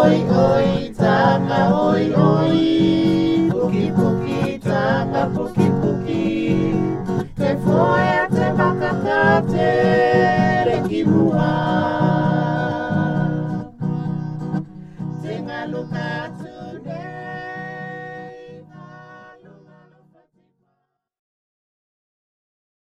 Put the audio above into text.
Oi, oi, tanga, oi, oi. Puki, puki, tanga, puki, puki. Te foi te vaka ka te reki mua. Tenga luka tunei